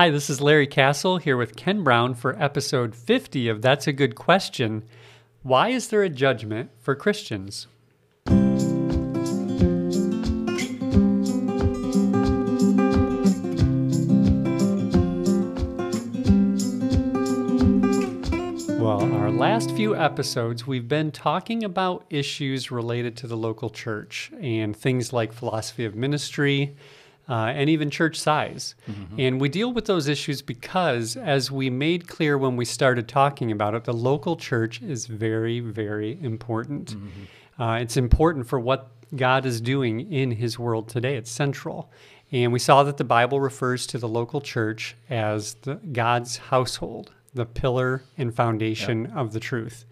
Hi, this is Larry Castle here with Ken Brown for episode 50 of That's a Good Question. Why is there a judgment for Christians? Well, our last few episodes, we've been talking about issues related to the local church and things like philosophy of ministry, uh, and even church size. Mm-hmm. And we deal with those issues because, as we made clear when we started talking about it, the local church is very, very important. Mm-hmm. Uh, it's important for what God is doing in his world today, it's central. And we saw that the Bible refers to the local church as the, God's household, the pillar and foundation of the truth.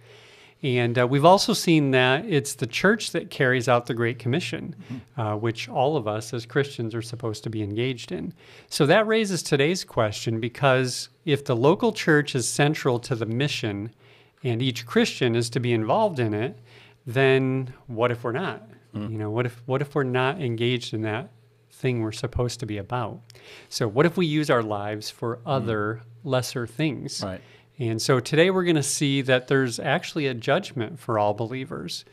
And uh, we've also seen that it's the church that carries out the Great Commission, mm-hmm. uh, which all of us as Christians are supposed to be engaged in. So that raises today's question because if the local church is central to the mission and each Christian is to be involved in it, then what if we're not? Mm. You know, what if what if we're not engaged in that thing we're supposed to be about? So what if we use our lives for mm. other mm. lesser things? Right. And so today we're going to see that there's actually a judgment for all believers.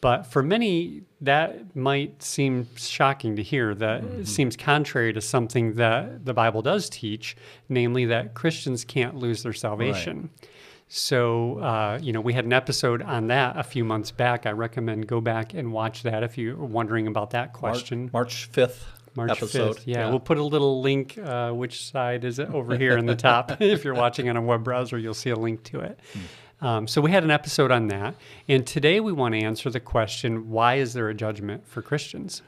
But for many, that might seem shocking to hear. That mm-hmm. seems contrary to something that the Bible does teach, namely that Christians can't lose their salvation. Right. So, uh, you know, we had an episode on that a few months back. I recommend go back and watch that if you're wondering about that question. March, March 5th. March episode. 5th. Yeah, yeah, we'll put a little link. Uh, which side is it over here in the top? if you're watching on a web browser, you'll see a link to it. Hmm. Um, so we had an episode on that, and today we want to answer the question: Why is there a judgment for Christians?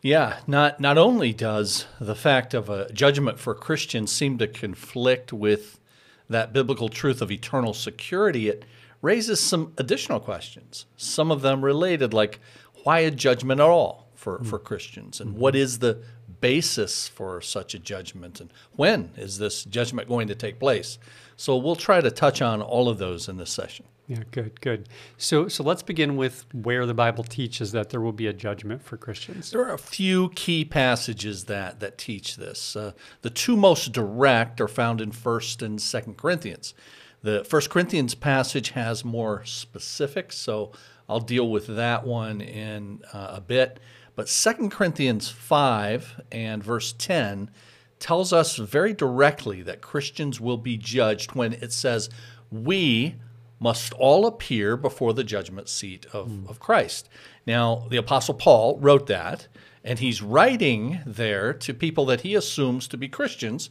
Yeah, not not only does the fact of a judgment for Christians seem to conflict with that biblical truth of eternal security, it raises some additional questions. Some of them related, like why a judgment at all? For, mm-hmm. for Christians? And mm-hmm. what is the basis for such a judgment? And when is this judgment going to take place? So we'll try to touch on all of those in this session. Yeah, good, good. So, so let's begin with where the Bible teaches that there will be a judgment for Christians. There are a few key passages that that teach this. Uh, the two most direct are found in First and Second Corinthians. The First Corinthians passage has more specifics, so I'll deal with that one in uh, a bit. But 2 Corinthians 5 and verse 10 tells us very directly that Christians will be judged when it says, We must all appear before the judgment seat of, mm. of Christ. Now, the Apostle Paul wrote that, and he's writing there to people that he assumes to be Christians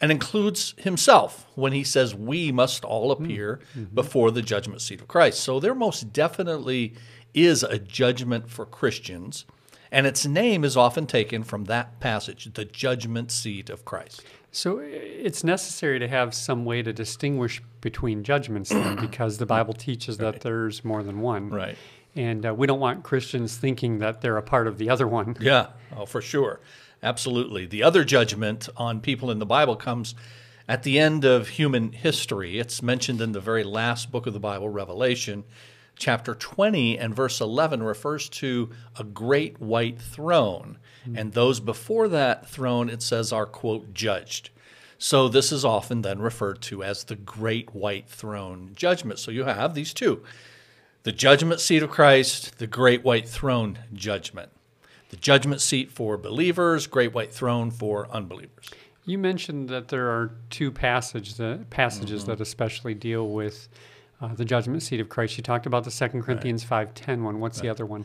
and includes himself when he says, We must all hmm. appear mm-hmm. before the judgment seat of Christ. So there most definitely is a judgment for Christians and its name is often taken from that passage, the judgment seat of Christ. So it's necessary to have some way to distinguish between judgments then, because the Bible teaches right. that there's more than one. Right. And uh, we don't want Christians thinking that they're a part of the other one. Yeah, oh, for sure. Absolutely. The other judgment on people in the Bible comes at the end of human history. It's mentioned in the very last book of the Bible, Revelation chapter 20 and verse 11 refers to a great white throne. Mm-hmm. And those before that throne, it says, are, quote, judged. So this is often then referred to as the great white throne judgment. So you have these two the judgment seat of Christ, the great white throne judgment. The judgment seat for believers, great white throne for unbelievers. You mentioned that there are two passages that, passages mm-hmm. that especially deal with uh, the judgment seat of Christ. You talked about the Second Corinthians right. 5.10 one. What's right. the other one?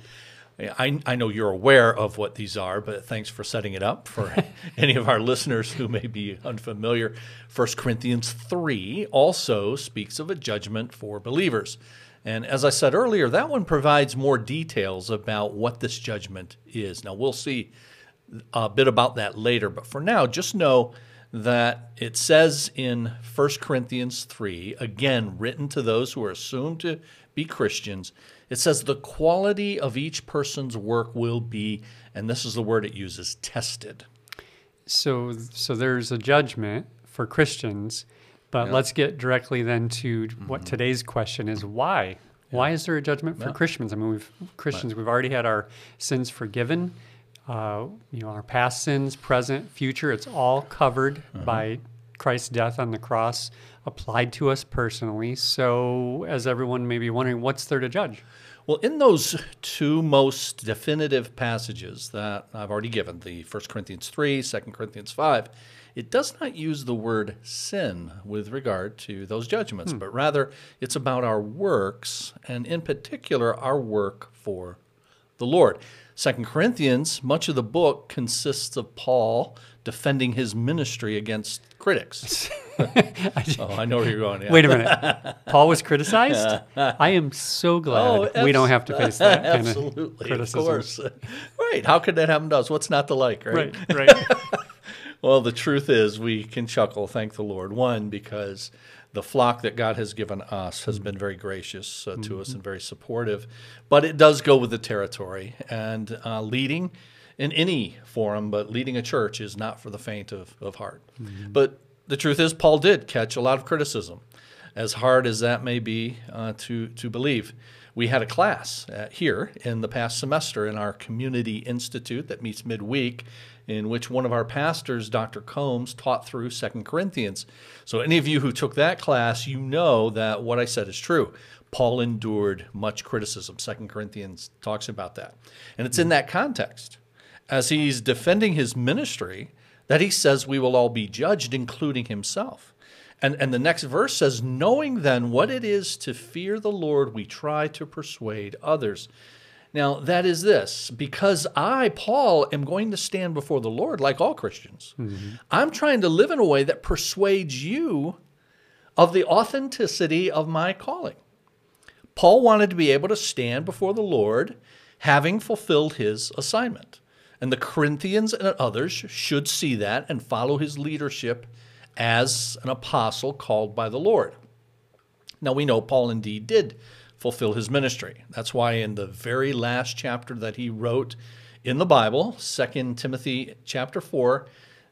I, I know you're aware of what these are, but thanks for setting it up for any of our listeners who may be unfamiliar. 1 Corinthians 3 also speaks of a judgment for believers. And as I said earlier, that one provides more details about what this judgment is. Now, we'll see a bit about that later, but for now, just know that it says in 1 Corinthians 3, again, written to those who are assumed to be Christians, it says the quality of each person's work will be, and this is the word it uses, tested. So, so there's a judgment for Christians, but let's get directly then to mm-hmm. what today's question is why? Yeah. Why is there a judgment for yeah. Christians? I mean, we've Christians, right. we've already had our sins forgiven Uh, you know, our past sins, present, future, it's all covered by Christ's death on the cross, applied to us personally. So, as everyone may be wondering, what's there to judge? Well, in those two most definitive passages that I've already given, the 1 Corinthians 3, 2 Corinthians 5, it does not use the word sin with regard to those judgments, but rather it's about our works, and in particular, our work for the Lord. Second Corinthians, much of the book consists of Paul defending his ministry against critics. oh, I know where you're going. Yeah. Wait a minute. Paul was criticized? I am so glad Oh, we don't have to face that kind Absolutely, of of criticism. course. Right. How could that happen to us? What's not to like, right? Right, right. Well, the truth is, we can chuckle, thank the Lord. One, because the flock that God has given us has been very gracious uh, to us and very supportive. But it does go with the territory. And uh, leading in any forum, but leading a church is not for the faint of, of heart. But the truth is, Paul did catch a lot of criticism, as hard as that may be uh, to, to believe. We had a class uh, here in the past semester in our community institute that meets midweek, in which one of our pastors, Dr. Combs, taught through Second Corinthians. So, any of you who took that class, you know that what I said is true. Paul endured much criticism. Second Corinthians talks about that. And it's in that context, as he's defending his ministry, that he says we will all be judged, including himself. And, and the next verse says, Knowing then what it is to fear the Lord, we try to persuade others. Now, that is this because I, Paul, am going to stand before the Lord like all Christians. Mm-hmm. I'm trying to live in a way that persuades you of the authenticity of my calling. Paul wanted to be able to stand before the Lord having fulfilled his assignment. And the Corinthians and others should see that and follow his leadership as an apostle called by the Lord. Now we know Paul indeed did fulfill his ministry. That's why in the very last chapter that he wrote in the Bible, 2 Timothy chapter 4,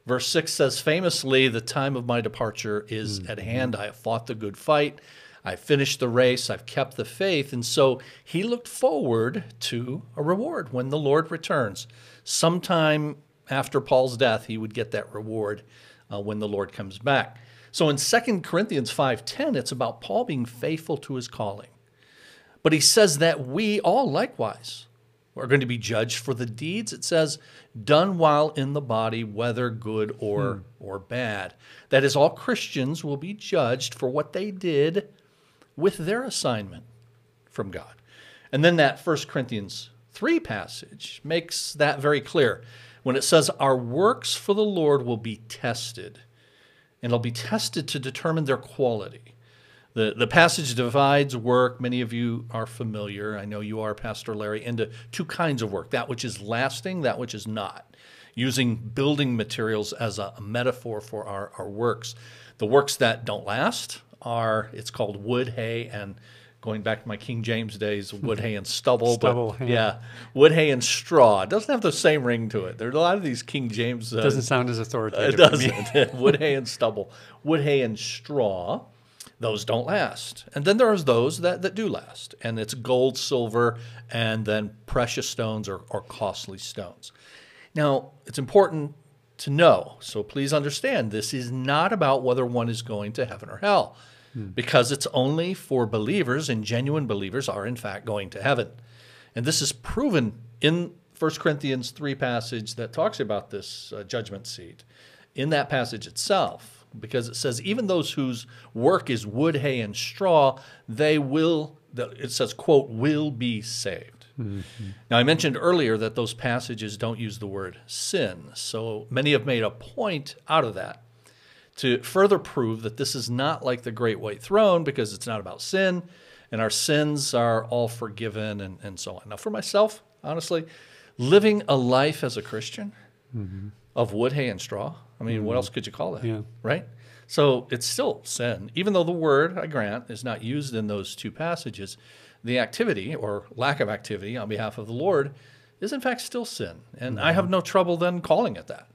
verse 6 says famously, "The time of my departure is mm-hmm. at hand. I have fought the good fight. I finished the race. I've kept the faith." And so he looked forward to a reward when the Lord returns. Sometime after Paul's death, he would get that reward uh, when the Lord comes back. So in 2 Corinthians 5:10, it's about Paul being faithful to his calling. But he says that we all likewise are going to be judged for the deeds, it says, done while in the body, whether good or, or bad. That is, all Christians will be judged for what they did with their assignment from God. And then that 1 Corinthians 3 passage makes that very clear when it says, Our works for the Lord will be tested, and it'll be tested to determine their quality. The, the passage divides work, many of you are familiar, I know you are, Pastor Larry, into two kinds of work that which is lasting, that which is not, using building materials as a, metaphor for our, our works. The works that don't last are, it's called wood, hay, and going back to my King James days, wood, hay, and stubble. Stubble, but, yeah. yeah, wood, hay, and straw. It doesn't have the same ring to it. There are a lot of these King James. Uh, Doesn't sound as authoritative me. doesn't. wood, hay, and stubble. Wood, hay, and straw. Those don't last. And then there's those that, that do last. And it's gold, silver, and then precious stones or, or costly stones. Now, it's important to know, so please understand, this is not about whether one is going to heaven or hell, because it's only for believers, and genuine believers are, in fact, going to heaven. And this is proven in 1 Corinthians 3 passage that talks about this uh, judgment seat. In that passage itself, because it says, even those whose work is wood, hay, and straw, they will, it says, quote, will be saved. Now, I mentioned earlier that those passages don't use the word sin, so many have made a point out of that to further prove that this is not like the great white throne because it's not about sin and our sins are all forgiven and, and so on. Now, for myself, honestly, living a life as a Christian mm-hmm. of wood, hay, and straw, I mean, what mm-hmm. else could you call that? Yeah. Right? So it's still sin, even though the word, I grant, is not used in those two passages. The activity or lack of activity on behalf of the Lord is, in fact, still sin. And I have mm-hmm. no trouble then calling it that.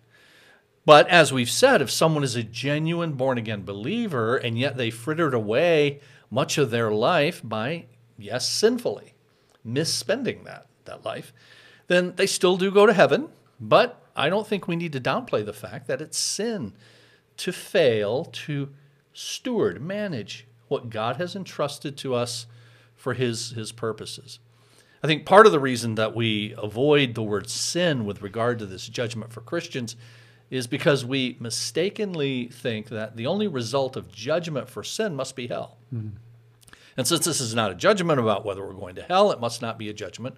But as we've said, if someone is a genuine born again believer and yet they frittered away much of their life by, yes, sinfully, misspending that, that life, then they still do go to heaven. But I don't think we need to downplay the fact that it's sin to fail to steward, manage what God has entrusted to us for his, his purposes. I think part of the reason that we avoid the word sin with regard to this judgment for Christians is because we mistakenly think that the only result of judgment for sin must be hell. Mm-hmm. And since this is not a judgment about whether we're going to hell, it must not be a judgment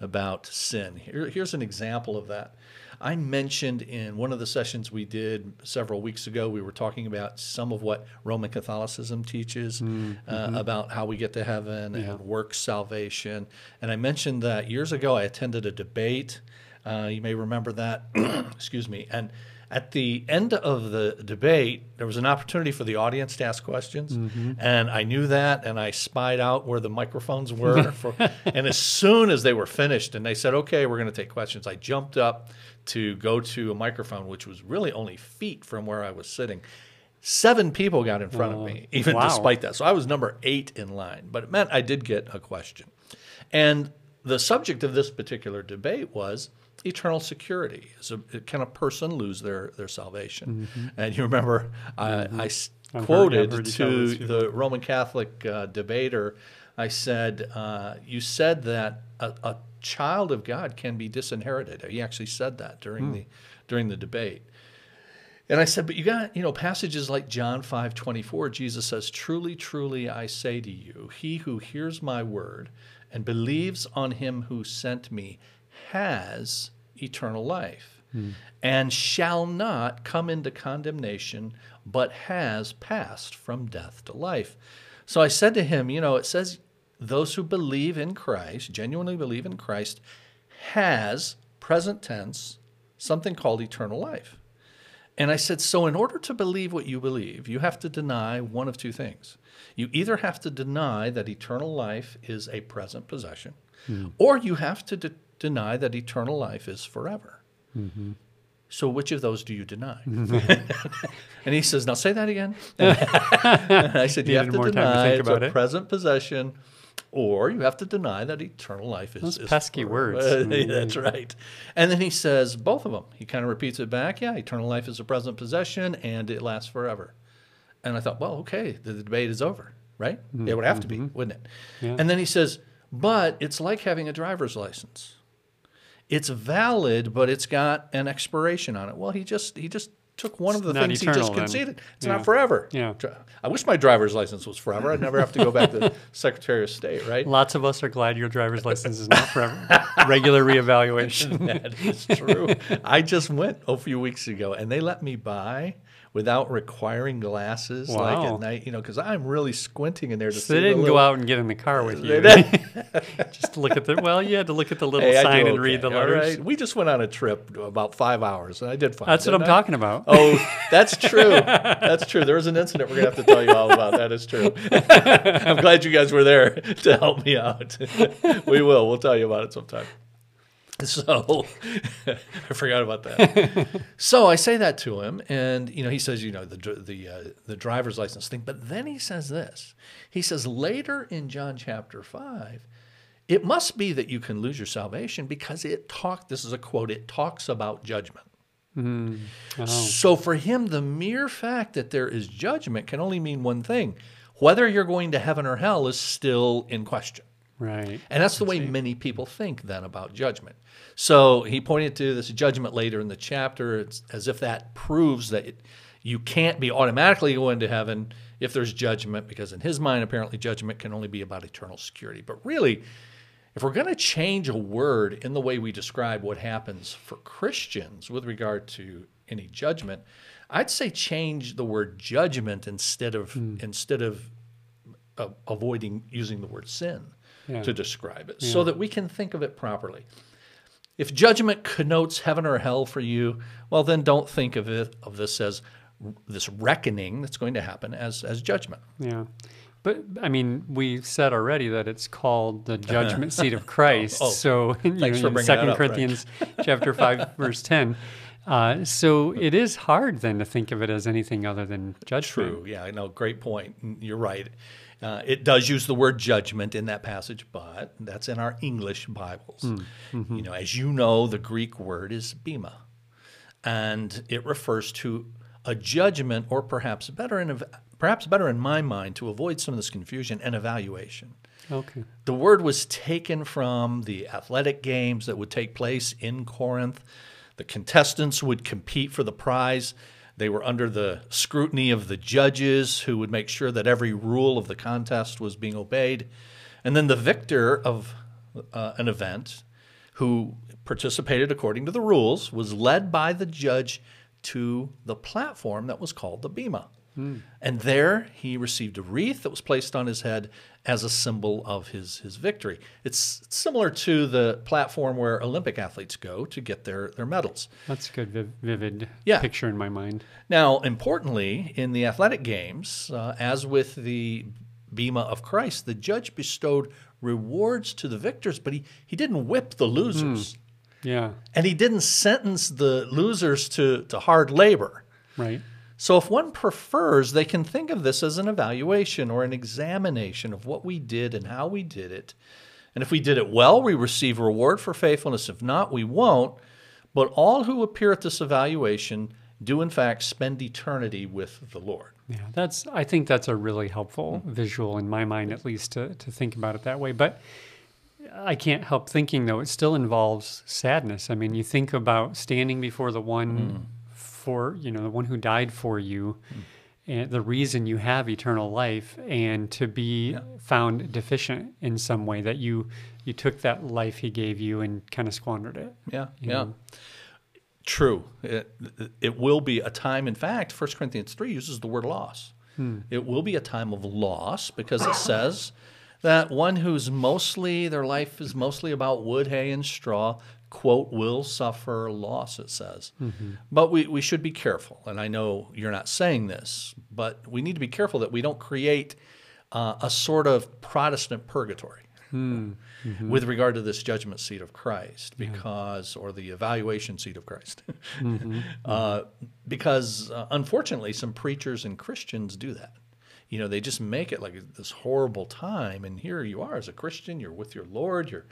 about sin. Here, here's an example of that. I mentioned in one of the sessions we did several weeks ago, we were talking about some of what Roman Catholicism teaches mm-hmm. uh, about how we get to heaven yeah. and work salvation. And I mentioned that years ago I attended a debate. Uh, you may remember that. Excuse me. And at the end of the debate, there was an opportunity for the audience to ask questions, mm-hmm. and I knew that, and I spied out where the microphones were. for, and as soon as they were finished, and they said, "Okay, we're going to take questions," I jumped up to go to a microphone, which was really only feet from where I was sitting. Seven people got in front of me, even wow. despite that. So I was number eight in line, but it meant I did get a question. And the subject of this particular debate was eternal security. So can a person lose their, their salvation? Mm-hmm. And you remember mm-hmm. I, I quoted heard, to the Roman Catholic uh, debater, I said, uh, You said that a, a, child of God can be disinherited. He actually said that during, mm. the, during the debate. And I said, but you got, you know, passages like John 5 24, Jesus says, Truly, truly, I say to you, he who hears my word and believes on him who sent me has eternal life hmm. and shall not come into condemnation, but has passed from death to life. So I said to him, You know, it says those who believe in Christ, genuinely believe in Christ, has, present tense, something called eternal life. And I said, So in order to believe what you believe, you have to deny one of two things. You either have to deny that eternal life is a present possession, hmm. or you have to de- deny that eternal life is forever. Mm-hmm. So which of those do you deny? and he says, "Now say that again." and I said, "You have to deny to it's a it. present possession, or you have to deny that eternal life is." Those is pesky forever. words. Mm-hmm. That's right. And then he says both of them. He kind of repeats it back. Yeah, eternal life is a present possession, and it lasts forever. And I thought, well, okay, the, the debate is over, right? Mm-hmm. It would have to be, mm-hmm. wouldn't it? Yeah. And then he says, but it's like having a driver's license it's valid, but it's got an expiration on it. Well, he just he just took one of the things eternal, he just conceded. Then. It's yeah. not forever. Yeah. I wish my driver's license was forever. I'd never have to go back to Secretary of State, right? Lots of us are glad your driver's license is not forever. Regular reevaluation. that is true. I just went a few weeks ago and they let me buy without requiring glasses, wow. like at night, you know, because I'm really squinting in there to so see. They didn't little... go out and get in the car with you. just to look at the well, you had to look at the little hey, sign and read the letters. Right. We just went on a trip about five hours, and I did fine. That's what I'm I? talking about. Oh, that's true. that's true. There was an incident we're gonna have to tell you all about. That is true. I'm glad you guys were there to help me out. we will. We'll tell you about it sometime. So I forgot about that. so I say that to him, and you know he says, you know, the the uh, the driver's license thing. But then he says this. He says later in John chapter five, it must be that you can lose your salvation because it talk. This is a quote. It talks about judgment. Mm. Oh. So for him, the mere fact that there is judgment can only mean one thing: whether you're going to heaven or hell is still in question. Right. And that's the way many people think then about judgment. So he pointed to this judgment later in the chapter it's as if that proves that it, you can't be automatically going to heaven if there's judgment, because in his mind, apparently, judgment can only be about eternal security. But really, if we're going to change a word in the way we describe what happens for Christians with regard to any judgment, I'd say change the word judgment instead of mm. instead of uh, avoiding using the word sin yeah. to describe it, yeah. so that we can think of it properly. If judgment connotes heaven or hell for you, well, then don't think of it of this as this reckoning that's going to happen as as judgment. Yeah. But I mean, we said already that it's called the judgment seat of Christ. oh, oh, so you know, in Second Corinthians right. chapter five, verse ten. Uh, so it is hard then to think of it as anything other than judgment. True. Yeah, I know. Great point. You're right. Uh, it does use the word judgment in that passage, but that's in our English Bibles. You know, as you know, the Greek word is bema, and it refers to a judgment, or perhaps better in perhaps better in my mind to avoid some of this confusion, an evaluation. Okay. The word was taken from the athletic games that would take place in Corinth. The contestants would compete for the prize. They were under the scrutiny of the judges who would make sure that every rule of the contest was being obeyed. And then the victor of uh, an event who participated according to the rules was led by the judge to the platform that was called the bema. And there he received a wreath that was placed on his head as a symbol of his, his victory. It's similar to the platform where Olympic athletes go to get their, their medals. That's a good, vivid Yeah. picture in my mind. Now, importantly, in the athletic games, uh, as with the Bema of Christ, the judge bestowed rewards to the victors, but he, he didn't whip the losers. Yeah. And he didn't sentence the losers to, to hard labor. Right. So, if one prefers, they can think of this as an evaluation or an examination of what we did and how we did it. And if we did it well, we receive reward for faithfulness. If not, we won't. But all who appear at this evaluation do, in fact, spend eternity with the Lord. Yeah, that's. I think that's a really helpful visual in my mind, at least, to to think about it that way. But I can't help thinking, though, it still involves sadness. I mean, you think about standing before the one mm. For you know the one who died for you, hmm. and the reason you have eternal life, and to be found deficient in some way that you you took that life he gave you and kind of squandered it. Yeah, yeah. know. True. It, it will be a time, in fact, 1 Corinthians 3 uses the word loss. Hmm. It will be a time of loss because it says that one who's mostly, their life is mostly about wood, hay, and straw, quote, will suffer loss, it says. But we, we should be careful. And I know you're not saying this, but we need to be careful that we don't create uh, a sort of Protestant purgatory with regard to this judgment seat of Christ, because, or the evaluation seat of Christ, uh, because uh, unfortunately, some preachers and Christians do that. You know, they just make it like this horrible time, and here you are as a Christian, you're with your Lord, you're,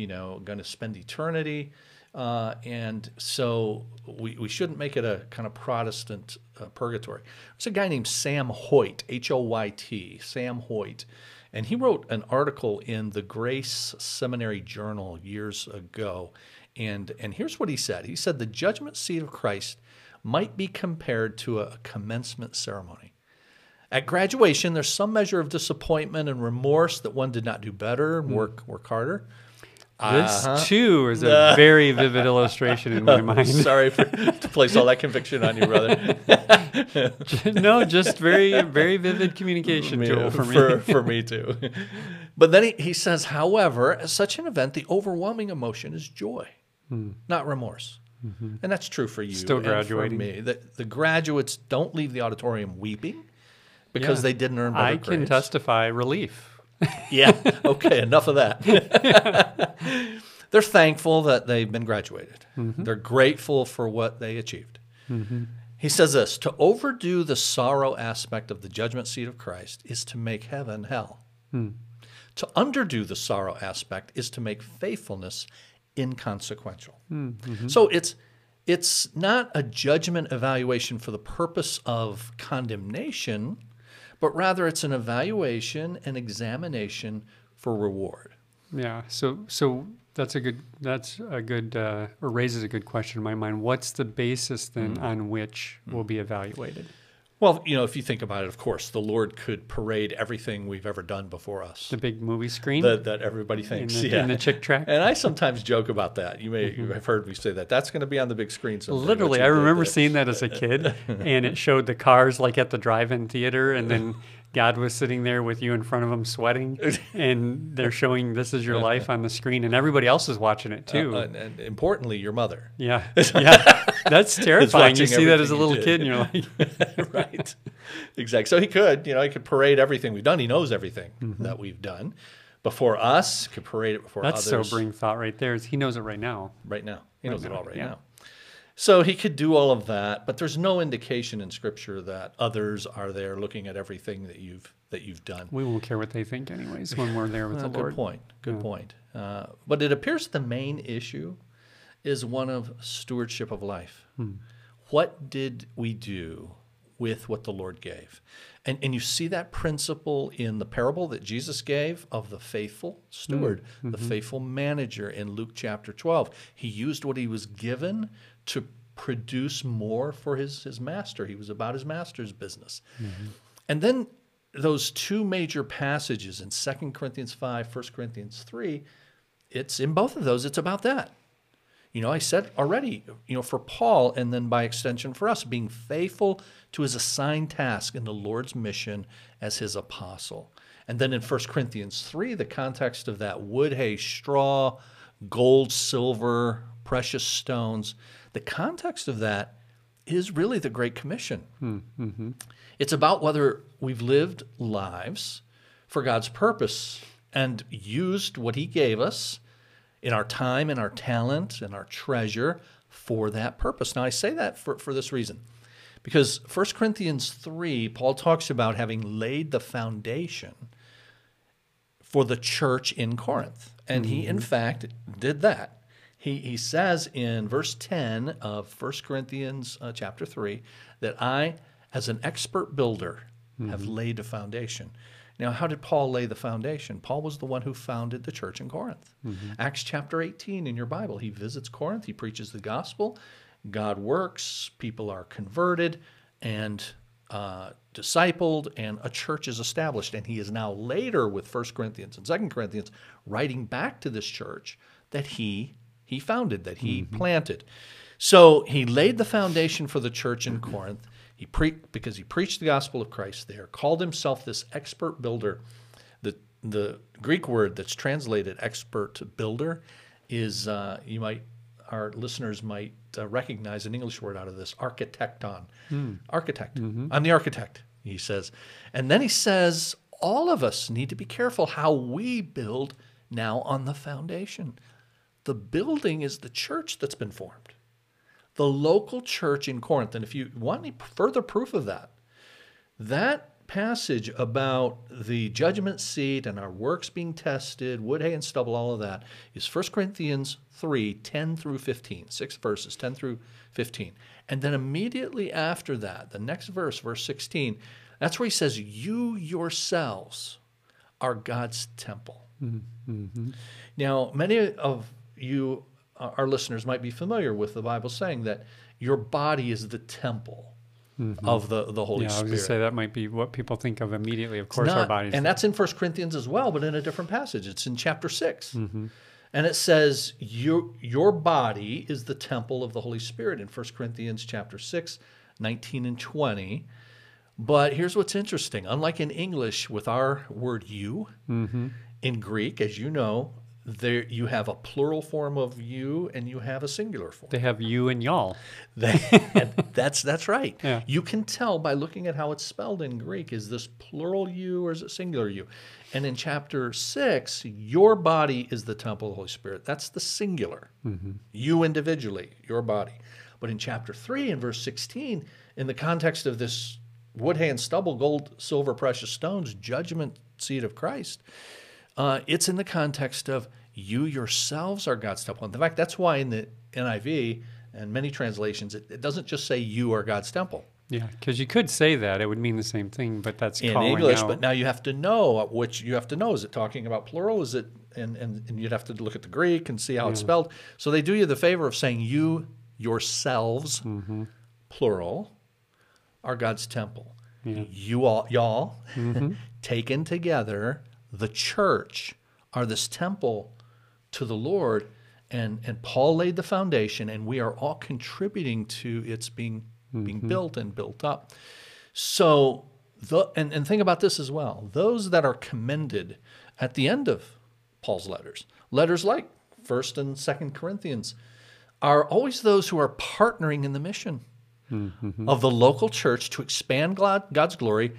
you know, going to spend eternity. Uh, and so we, we shouldn't make it a kind of Protestant uh, purgatory. There's a guy named Sam Hoyt, H O Y T, Sam Hoyt, and he wrote an article in the Grace Seminary Journal years ago. And, and here's what he said He said, The judgment seat of Christ might be compared to a commencement ceremony. At graduation, there's some measure of disappointment and remorse that one did not do better and work, work harder. This Uh-huh. too is a very vivid illustration in my mind. Sorry for, to place all that conviction on you, brother. no, just very, very vivid communication tool for me. for, for me too. But then he, he says, however, at such an event, the overwhelming emotion is joy, not remorse. And that's true for you. Hmm. Still and for graduating. me. The, the graduates don't leave the auditorium weeping because Yeah. they didn't earn better I can testify relief. Yeah. Okay. enough of that. They're thankful that they've been graduated. Mm-hmm. They're grateful for what they achieved. Mm-hmm. He says this to overdo the sorrow aspect of the judgment seat of Christ is to make heaven hell. Hmm. To underdo the sorrow aspect is to make faithfulness inconsequential. Mm-hmm. So it's it's not a judgment evaluation for the purpose of condemnation, but rather it's an evaluation and examination for reward. Yeah. So, so that's a good. That's a good, uh, or raises a good question in my mind. What's the basis then Mm. on which will be evaluated? Well, you know, if you think about it, of course, the Lord could parade everything we've ever done before us The big movie screen that, that everybody in thinks. the, yeah. in the Chick tract. and I sometimes joke about that. You may mm-hmm. have heard me say that. That's going to be on the big screen someday. Literally, I remember seeing that as a kid, and it showed the cars like at the drive-in theater, and then God was sitting there with you in front of him sweating, and they're showing "This Is Your Life" on the screen, and everybody else is watching it too. Uh, and, and importantly, your mother. yeah, yeah, that's terrifying. You see that as a little kid, and you're like, right. Exactly. So he could, you know, he could parade everything we've done. He knows everything that we've done before us. Could parade it before "That's others. sobering thought right there." Is he knows it right now? Right now, he knows it all right yeah. now. So he could do all of that, but there's no indication in Scripture that others are there looking at everything that you've that you've done. We won't care what they think, anyways, when we're there with Uh, the good Lord. point. Good Yeah. point. Uh, but it appears the main issue is one of stewardship of life. Hmm. What did we do with what the Lord gave? And, and you see that principle in the parable that Jesus gave of the faithful steward, Hmm. the Mm-hmm. faithful manager in Luke chapter 12. He used what he was given to produce more for his, his master. He was about his master's business. Mm-hmm. And then those two major passages in 2 Corinthians 5, 1 Corinthians 3, it's in both of those, it's about that. You know, I said already, you know, for Paul and then by extension for us, being faithful to his assigned task in the Lord's mission as his apostle. And then in 1 Corinthians 3, the context of that wood, hay, straw, gold, silver, precious stones, the context of that is really the Great Commission. Hmm, mm-hmm. It's about whether we've lived lives for God's purpose and used what He gave us in our time and our talent and our treasure for that purpose. Now, I say that for, for this reason because 1 Corinthians 3, Paul talks about having laid the foundation for the church in Corinth. And he, in mm-hmm. fact, did that. He, he says in verse 10 of 1 Corinthians uh, chapter 3 that I, as an expert builder, have laid a foundation. Now, how did Paul lay the foundation? Paul was the one who founded the church in Corinth. Acts chapter 18 in your Bible, he visits Corinth, he preaches the gospel, God works, people are converted and uh, discipled, and a church is established. And he is now later with 1 Corinthians and 2 Corinthians writing back to this church that he he founded, that he planted. So he laid the foundation for the church in Corinth. He pre- because he preached the gospel of Christ there, called himself this expert builder. The the Greek word that's translated expert builder is uh, you might our listeners might uh, recognize an English word out of this architecton. Architect. I'm the architect, he says. And then he says, all of us need to be careful how we build now on the foundation. The building is the church that's been formed, the local church in Corinth. And if you want any further proof of that, that passage about the judgment seat and our works being tested, wood, hay, and stubble, all of that, is 1 Corinthians 3 10 through 15, six verses, 10 through 15. And then immediately after that, the next verse, verse 16, that's where he says, You yourselves are God's temple. Mm-hmm. Now, many of you, uh, our listeners, might be familiar with the Bible saying that your body is the temple mm-hmm. of the, the Holy Yeah, I was Spirit. going to say that might be what people think of immediately. Of course, our bodies. And that's in 1 Corinthians as well, but in a different passage. It's in chapter 6. Mm-hmm. And it says, your, your body is the temple of the Holy Spirit in 1 Corinthians chapter 6, 19 and 20. But here's what's interesting. Unlike in English with our word you, mm-hmm. in Greek, as you know, there you have a plural form of you and you have a singular form. they have you and y'all. They, and that's that's right. Yeah. You can tell by looking at how it's spelled in Greek. Is this plural you or is it singular you? And in chapter six, your body is the temple of the Holy Spirit. That's the singular. Mm-hmm. You individually, your body. But in chapter three, in verse sixteen, in the context of this wood, hay, and stubble, gold, silver, precious stones, judgment seat of Christ, uh, it's in the context of you yourselves are God's temple. In fact, that's why in the NIV and many translations, it, it doesn't just say you are God's temple Yeah, because you could say that; it would mean the same thing, but that's in English, out. but now you have to know which you have to know. Is it talking about plural? Is it and, and, and you'd have to look at the Greek and see how it's spelled. So they do you the favor of saying you yourselves, Mm-hmm. plural, are God's temple. Yeah. You all y'all Mm-hmm. taken together, the church are this temple to the Lord. And, and Paul laid the foundation, and we are all contributing to its being being Mm-hmm. built and built up. So, the, and, and think about this as well. Those that are commended at the end of Paul's letters, letters like First and Second Corinthians, are always those who are partnering in the mission of the local church to expand God, God's glory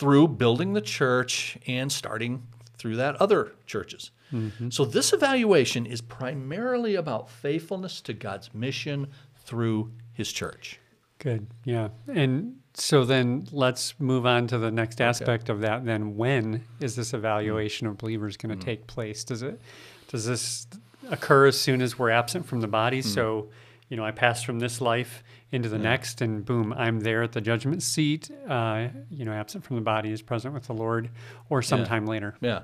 through building the church and starting through that other churches. Mm-hmm. So this evaluation is primarily about faithfulness to God's mission through his church. Good. Yeah. And so then let's move on to the next aspect of that. Then when is this mm-hmm. evaluation of believers going to mm-hmm. take place? Does it does this occur as soon as we're absent from the body? So, you know, I pass from this life into the next, and boom, I'm there at the judgment seat. Uh, you know, absent from the body is present with the Lord, or sometime later. Yeah.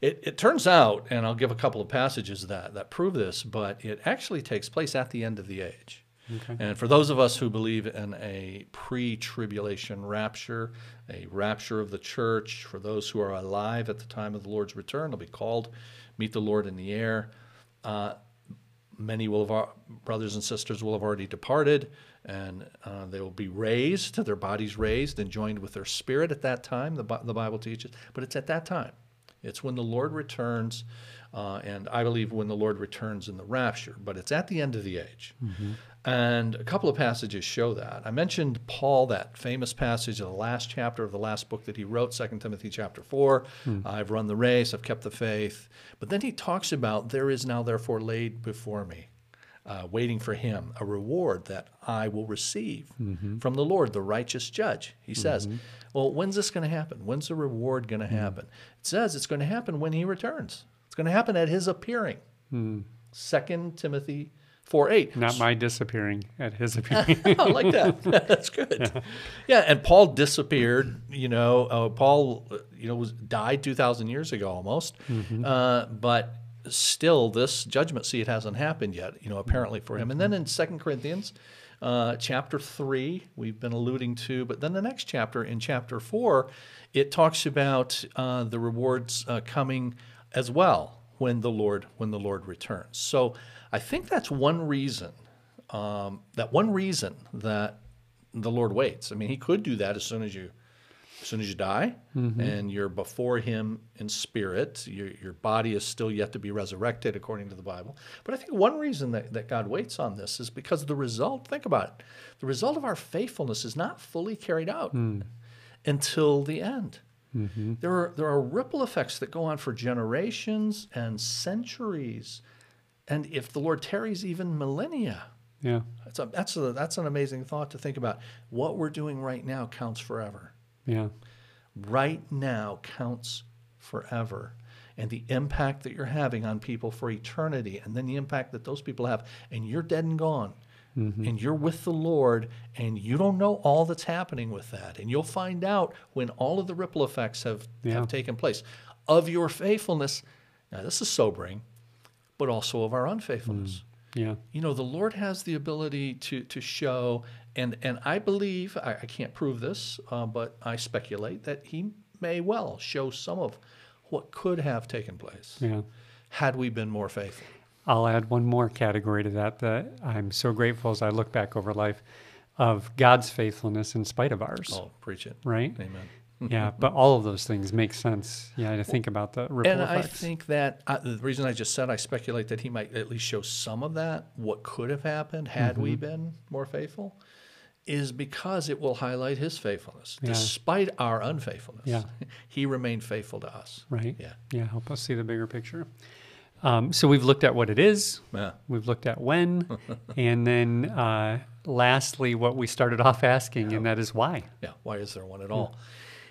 It, it turns out, and I'll give a couple of passages that, that prove this, but it actually takes place at the end of the age. Okay. And for those of us who believe in a pre tribulation rapture, a rapture of the church, for those who are alive at the time of the Lord's return, they'll be called, meet the Lord in the air. Uh, many will have, brothers and sisters will have already departed, and uh, they will be raised, their bodies raised and joined with their spirit at that time, the, the Bible teaches. But it's at that time. It's when the Lord returns, uh, and I believe when the Lord returns in the rapture, but it's at the end of the age. And a couple of passages show that. I mentioned Paul, that famous passage of the last chapter of the last book that he wrote, 2 Timothy chapter 4. Hmm. I've run the race, I've kept the faith. But then he talks about, there is now therefore laid before me, uh, waiting for him, a reward that I will receive mm-hmm. from the Lord, the righteous judge. He says, mm-hmm. Well, when's this going to happen? When's the reward going to hmm. happen? It says it's going to happen when he returns, it's going to happen at his appearing. Hmm. 2 Timothy 4 8. Not my disappearing at his appearing. I like that. That's good. Yeah. and Paul disappeared. You know, uh, Paul, uh, you know, was died two thousand years ago almost, uh, but still, this judgment seat hasn't happened yet. You know, apparently for him. And then in Second Corinthians, uh, chapter three, we've been alluding to, but then the next chapter in chapter four, it talks about uh, the rewards uh, coming as well when the Lord when the Lord returns. So I think that's one reason um, that one reason that the Lord waits. I mean, He could do that as soon as you, as soon as you die, mm-hmm. and you're before Him in spirit. Your your body is still yet to be resurrected, according to the Bible. But I think one reason that, that God waits on this is because the result. Think about it. The result of our faithfulness is not fully carried out hmm. until the end. Mm-hmm. There are there are ripple effects that go on for generations and centuries, and if the Lord tarries, even millennia. yeah. That's a, that's a, that's an amazing thought to think about. What we're doing right now counts forever. Yeah. Right now counts forever. And the impact that you're having on people for eternity, and then the impact that those people have, and you're dead and gone, mm-hmm. and you're with the Lord, and you don't know all that's happening with that. And you'll find out when all of the ripple effects have, Yeah. have taken place of your faithfulness. Now, this is sobering, but also of our unfaithfulness Yeah. you know the lord has the ability to to show and and i believe i, I can't prove this uh, but i speculate that he may well show some of what could have taken place Yeah. had we been more faithful I'll add one more category to that that I'm so grateful as I look back over life of God's faithfulness in spite of ours. oh preach it Right? amen Yeah, but all of those things make sense. Yeah, to think about the ripple and I think that uh, the reason I just said I speculate that he might at least show some of that, what could have happened had we been more faithful, is because it will highlight his faithfulness. Yeah. Despite our unfaithfulness, Yeah. he remained faithful to us. right? Yeah. Yeah, help us see the bigger picture. Um, so we've looked at what it is, Yeah. we've looked at when, and then uh, lastly, what we started off asking, and that is why. Yeah, why is there one at all?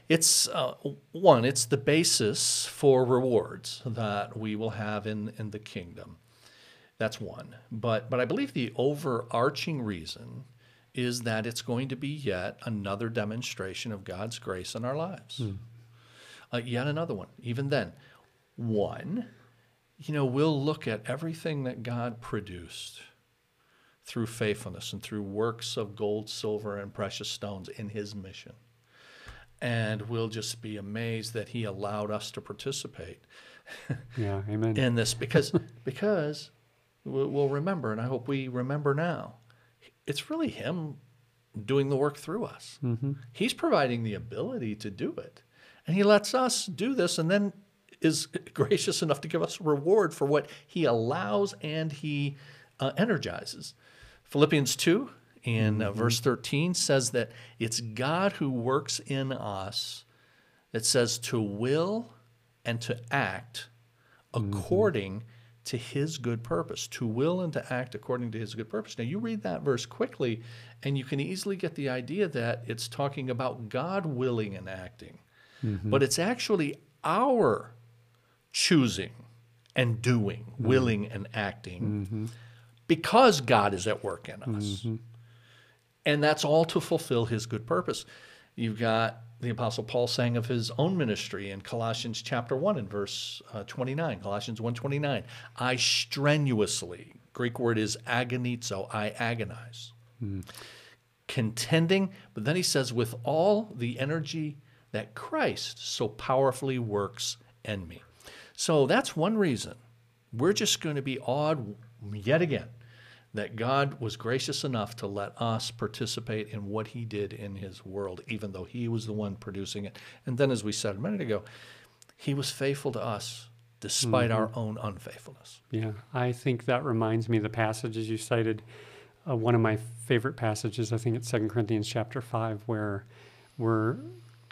It's uh, one. It's the basis for rewards that we will have in in the kingdom. That's one. But but I believe the overarching reason is that it's going to be yet another demonstration of God's grace in our lives. Uh, yet another one. Even then, one. You know, we'll look at everything that God produced through faithfulness and through works of gold, silver, and precious stones in his mission. And we'll just be amazed that he allowed us to participate Yeah, amen. in this because because we'll remember, and I hope we remember now, it's really him doing the work through us. He's providing the ability to do it, and he lets us do this, and then is gracious enough to give us a reward for what he allows and he uh, energizes. Philippians in uh, verse thirteen says that it's God who works in us. It says to will and to act according to his good purpose, to will and to act according to his good purpose. Now, you read that verse quickly, and you can easily get the idea that it's talking about God willing and acting. Mm-hmm. But it's actually our choosing and doing, mm-hmm. willing and acting, mm-hmm. because God is at work in us. And that's all to fulfill his good purpose. You've got the apostle paul saying of his own ministry in colossians chapter 1 and verse uh, 29 colossians 1.29 i strenuously greek word is agonizo i agonize mm. contending but then he says with all the energy that christ so powerfully works in me so that's one reason we're just going to be awed yet again that God was gracious enough to let us participate in what He did in His world, even though He was the one producing it. And then, as we said a minute ago, He was faithful to us despite mm-hmm. our own unfaithfulness. Yeah, I think that reminds me of the passages you cited. Uh, one of my favorite passages, I think it's Second Corinthians chapter 5, where we're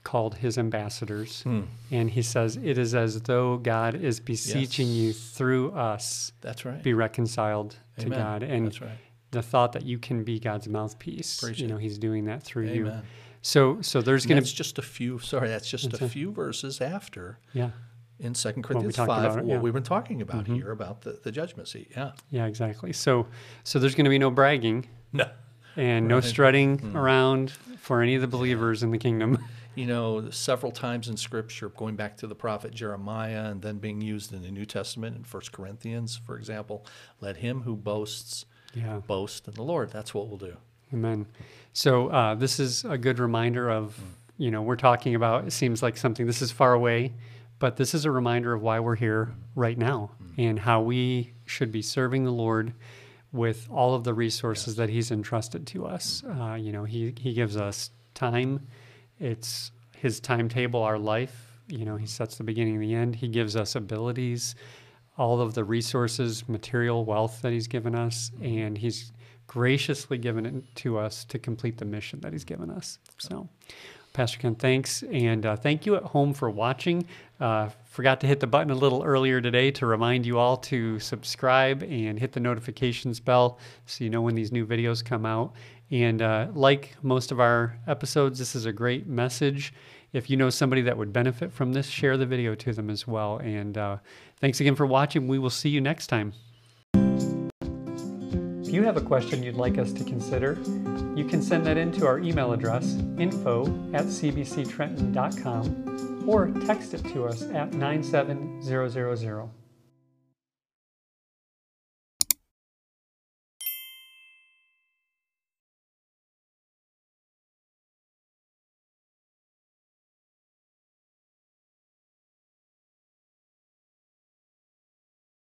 called his ambassadors. Hmm. And he says, It is as though God is beseeching yes. you through us. That's right. Be reconciled Amen. to God. And That's right. the thought that you can be God's mouthpiece, Preach you know, he's doing that through Amen. you. So, so there's going to. That's just a few. Sorry, that's just that's a, few verses after. Yeah. In Second Corinthians five, about it, yeah. what we've been talking about mm-hmm. here about the, the judgment seat. Yeah. Yeah, exactly. So, so there's going to be no bragging. No. And right. no strutting mm. around for any of the believers in the kingdom. you know, several times in Scripture, going back to the prophet Jeremiah and then being used in the New Testament in First Corinthians, for example. Let him who boasts yeah. boast in the Lord. That's what we'll do. Amen. So uh, this is a good reminder of, mm. you know, we're talking about, it seems like something, this is far away, but this is a reminder of why we're here right now mm. and how we should be serving the Lord with all of the resources yes. that he's entrusted to us. Mm. Uh, you know, he, he gives us time it's his timetable, our life. You know, he sets the beginning and the end. He gives us abilities, all of the resources, material wealth that he's given us, and he's graciously given it to us to complete the mission that he's given us. So, Pastor Ken, thanks. And uh, thank you at home for watching. Uh, forgot to hit the button a little earlier today to remind you all to subscribe and hit the notifications bell so you know when these new videos come out. And uh, like most of our episodes, this is a great message. If you know somebody that would benefit from this, share the video to them as well. And uh, thanks again for watching. We will see you next time. If you have a question you'd like us to consider, you can send that in to our email address, info at cbctrenton.com, or text it to us at 97000.